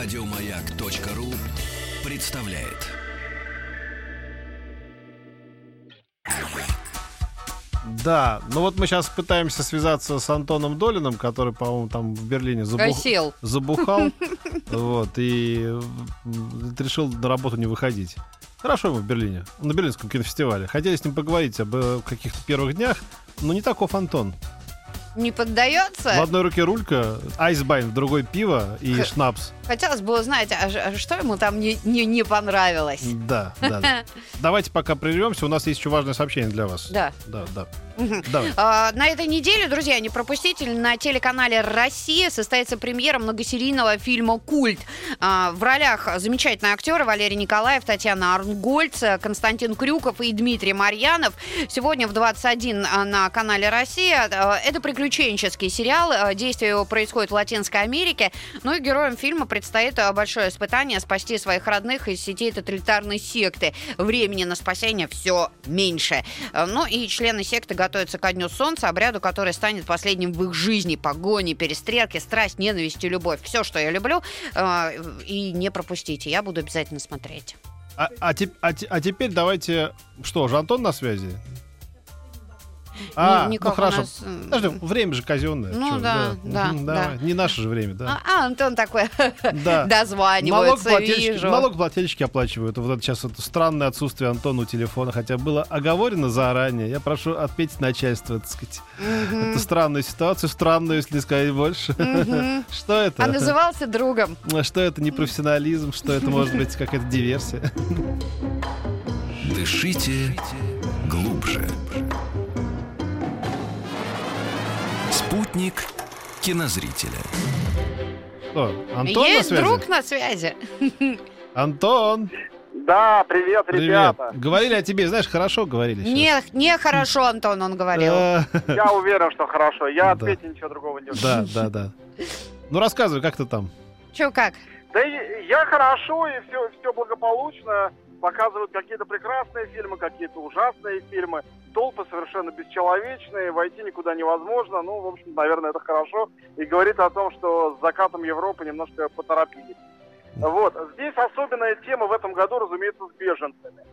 Радиомаяк.ру представляет. Да, ну вот мы сейчас пытаемся связаться с Антоном Долиным, который, по-моему, там в Берлине забух... Осел. забухал, вот, и решил на работу не выходить. Хорошо ему в Берлине, на Берлинском кинофестивале. Хотели с ним поговорить об э, каких-то первых днях, но не таков Антон. Не поддается? В одной руке рулька, айсбайн, в другой пиво и Х- шнапс. Хотелось бы узнать, а, а что ему там не, не, не понравилось? Да, да, да. Давайте пока прервемся, у нас есть еще важное сообщение для вас. Да. Да, да. Давай. А, На этой неделе, друзья, не пропустите, на телеканале «Россия» состоится премьера многосерийного фильма «Культ». А, В ролях замечательные актеры Валерий Николаев, Татьяна Арнгольц, Константин Крюков и Дмитрий Марьянов. Сегодня в 21 на канале «Россия». А, Это приключенческий сериал. А, Действие его происходит в Латинской Америке. Ну и героям фильма предстоит а, большое испытание спасти своих родных из сетей тоталитарной секты. Времени на спасение все меньше. А, Ну и члены секты готовятся ко Дню Солнца, обряду, который станет последним в их жизни. Погони, перестрелки, страсть, ненависть и любовь. Все, что я люблю. А, И не пропустите. Я буду обязательно смотреть. А, а а а теперь давайте... Что же, Антон на связи? А, Ни- ну никак у хорошо. нас, Подожди, время же казенное. Ну Чё, да, да, да. давай. Не наше же время, да. А, а, Антон такой Да. дозванивается, Налогоплательщики, вижу. налогоплательщики оплачивают. Вот это сейчас это странное отсутствие Антона у телефона, хотя было оговорено заранее. Я прошу отметить начальство, так сказать. Мгм. Это странную ситуацию, странную, если не сказать больше. Мгм. Что это? А назывался другом. Что это непрофессионализм, что это может быть какая-то диверсия. Дышите глубже. Спутник кинозрителя. Что, Антон на Есть связи? друг на связи. Антон, Да, привет, привет. ребята. Говорили о тебе, знаешь, хорошо говорили. щас. Не, не хорошо, Антон, он говорил. Э, Я уверен, что хорошо. Я от Да. Пети ничего другого не Да, да, да. Ну рассказывай, как ты там? Че, как? Да я хорошо, и все, все благополучно. Показывают какие-то прекрасные фильмы, какие-то ужасные фильмы. Толпы совершенно бесчеловечные, войти никуда невозможно. Ну, в общем, наверное, это хорошо. И говорит о том, что с закатом Европы немножко поторопились. Вот. Здесь особенная тема в этом году, разумеется, с беженцами.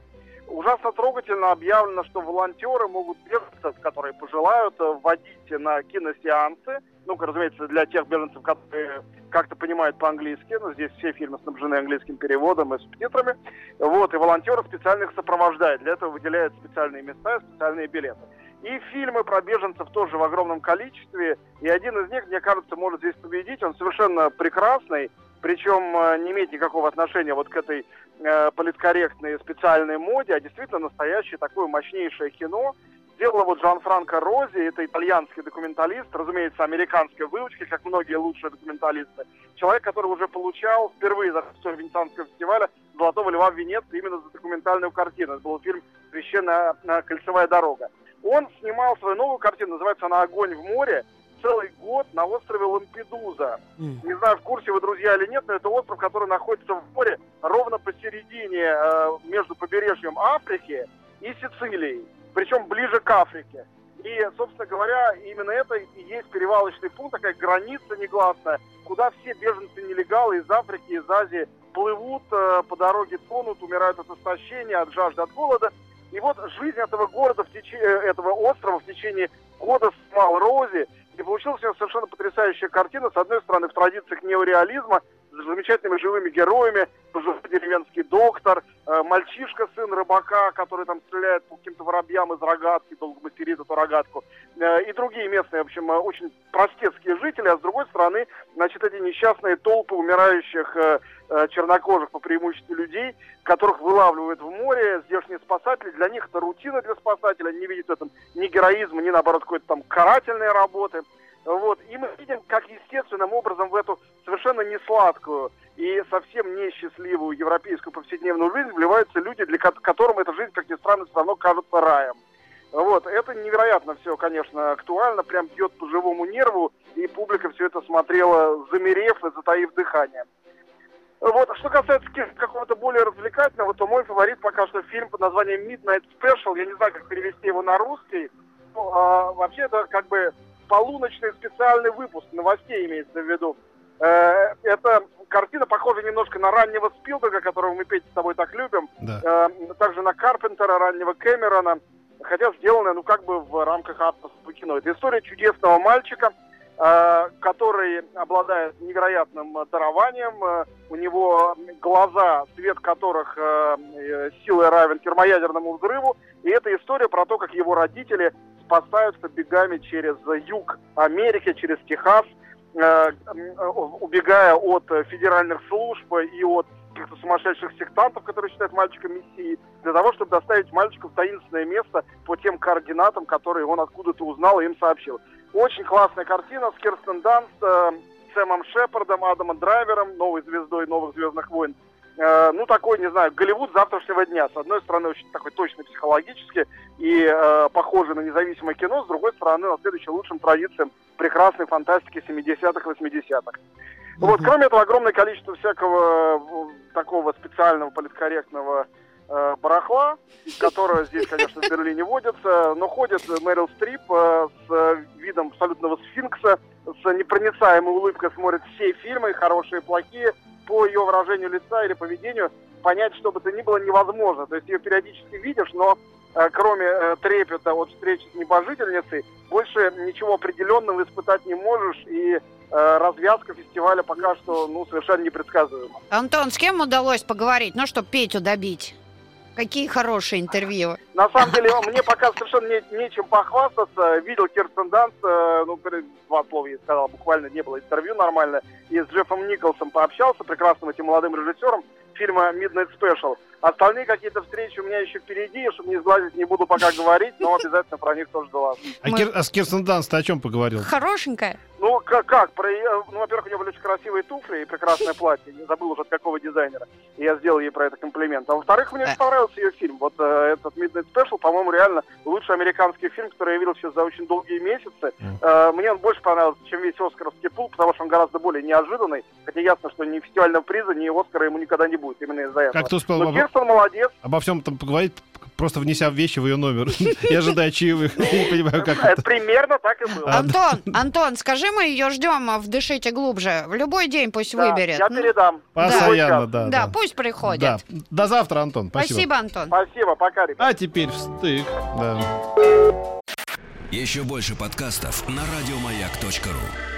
Ужасно трогательно объявлено, что волонтеры могут беженцев, которые пожелают, э, вводить на киносеансы. Ну, разумеется, для тех беженцев, которые как-то понимают по-английски. Ну, здесь все фильмы снабжены английским переводом и субтитрами. Вот, и волонтеры специально их сопровождают. Для этого выделяют специальные места и специальные билеты. И фильмы про беженцев тоже в огромном количестве. И один из них, мне кажется, может здесь победить. Он совершенно прекрасный. Причем э, не имеет никакого отношения вот к этой э, политкорректной специальной моде, а действительно настоящее такое мощнейшее кино. Сделал вот Джан-Франко Рози, это итальянский документалист, разумеется, американской выучки, как многие лучшие документалисты. Человек, который уже получал впервые за историю Венецианского фестиваля «Золотого льва» в Венеции именно за документальную картину. Это был фильм «Священная э, кольцевая дорога». Он снимал свою новую картину, называется она «Огонь в море», целый год на острове Лампедуза. Не знаю, в курсе вы, друзья, или нет, но это остров, который находится в море ровно посередине э, между побережьем Африки и Сицилией, причем ближе к Африке. И, собственно говоря, именно это и есть перевалочный пункт, такая граница негласная, куда все беженцы-нелегалы из Африки, из Азии плывут, э, по дороге тонут, умирают от истощения, от жажды, от голода. И вот жизнь этого города, в течение, этого острова в течение года снимал Рози, и получилась совершенно потрясающая картина, с одной стороны, в традициях неореализма, замечательными живыми героями, деревенский доктор, э, мальчишка, сын рыбака, который там стреляет по каким-то воробьям из рогатки, долго мастерит эту рогатку, э, и другие местные, в общем, э, очень простецкие жители, а с другой стороны, значит, эти несчастные толпы умирающих чернокожих по преимуществу людей, которых вылавливают в море, здешние спасатели, для них это рутина для спасателя, они не видят в этом ни героизма, ни, наоборот, какой-то там карательной работы. Вот. И мы видим, как естественным образом совершенно несладкую и совсем несчастливую европейскую повседневную жизнь вливаются люди, для ко- которым эта жизнь, как ни странно, все равно кажется раем. Вот, это невероятно все, конечно, актуально, прям бьет по живому нерву, и публика все это смотрела, замерев и затаив дыхание. Вот, что касается какого-то более развлекательного, то мой фаворит пока что фильм под названием Midnight Special, я не знаю, как перевести его на русский, Ну, а, вообще это как бы полуночный специальный выпуск новостей имеется в виду. Э, это картина похожа немножко на раннего Спилберга, которого мы, Петя, с тобой так любим. Да. Э, также на Карпентера, раннего Кэмерона. Хотя сделанная, ну, как бы в рамках авторского кино. Это история чудесного мальчика, э, который обладает невероятным дарованием. У него глаза, цвет которых силой равен термоядерному взрыву. И это история про то, как его родители спасаются бегами через юг Америки, через Техас, убегая от э, федеральных служб и от каких-то сумасшедших сектантов, которые считают мальчика мессией, для того, чтобы доставить мальчика в таинственное место по тем координатам, которые он откуда-то узнал и им сообщил. Очень классная картина с Кирстен Данст, э, Сэмом Шепардом, Адамом Драйвером, новой звездой новых «Звездных войн». Э, ну, такой, не знаю, Голливуд завтрашнего дня. С одной стороны, очень такой точный психологически и э, похожий на независимое кино, с другой стороны, наследующий лучшим традициям прекрасной фантастики 70-х, 80-х. Вот, кроме этого, огромное количество всякого э, такого специального политкорректного э, барахла, которое здесь, конечно, в Берлине водится, но ходит Мэрил Стрип э, с видом абсолютного сфинкса, с непроницаемой улыбкой смотрит все фильмы, хорошие и плохие, по ее выражению лица или поведению понять, что бы то ни было, невозможно. То есть ее периодически видишь, но э, кроме трепета от встречи с небожительницей, больше ничего определенного испытать не можешь, и развязка фестиваля пока что ну, совершенно непредсказуема. Антон, с кем удалось поговорить? Ну, чтобы Петю добить. Какие хорошие интервью. На самом деле, мне пока совершенно не, нечем похвастаться. Видел Кирстен Данст, э, ну, два слова я сказал, буквально не было интервью нормально. И с Джеффом Николсом пообщался, прекрасным этим молодым режиссером фильма Midnight Special. Остальные какие-то встречи у меня еще впереди, чтобы не сглазить, не буду пока говорить, но обязательно про них тоже доложу. А, Мы- Кир- а с Кирстен Данст ты о чем поговорил? Хорошенькая. Ну, как, как? Про, ну, во-первых, у нее были очень красивые туфли и прекрасное платье. Не забыл уже от какого дизайнера. И я сделал ей про это комплимент. А во-вторых, мне очень понравился ее фильм. Вот э, этот Midnight Special, по-моему, реально лучший американский фильм, который я видел сейчас за очень долгие месяцы. Э, мне он больше понравился, чем весь Оскаровский пул, потому что он гораздо более неожиданный. Хотя ясно, что ни фестивального приза, ни Оскара ему никогда не будет. Именно из-за этого. Как ты успел Но обо, Кирстен молодец. обо всем там поговорить, просто внеся вещи в ее номер и ожидая чаевых? Я не понимаю, как Э, это. Примерно так и было. А, Антон, Антон, скажи, мы ее ждем в «Дышите глубже». В любой день пусть выберет. Я Ну, передам. Постоянно, да. да, пусть приходит. До завтра, Антон. Спасибо, Спасибо. Антон. Спасибо, пока, ребята. А теперь в стык. Да. Еще больше подкастов на радиомаяк.ру.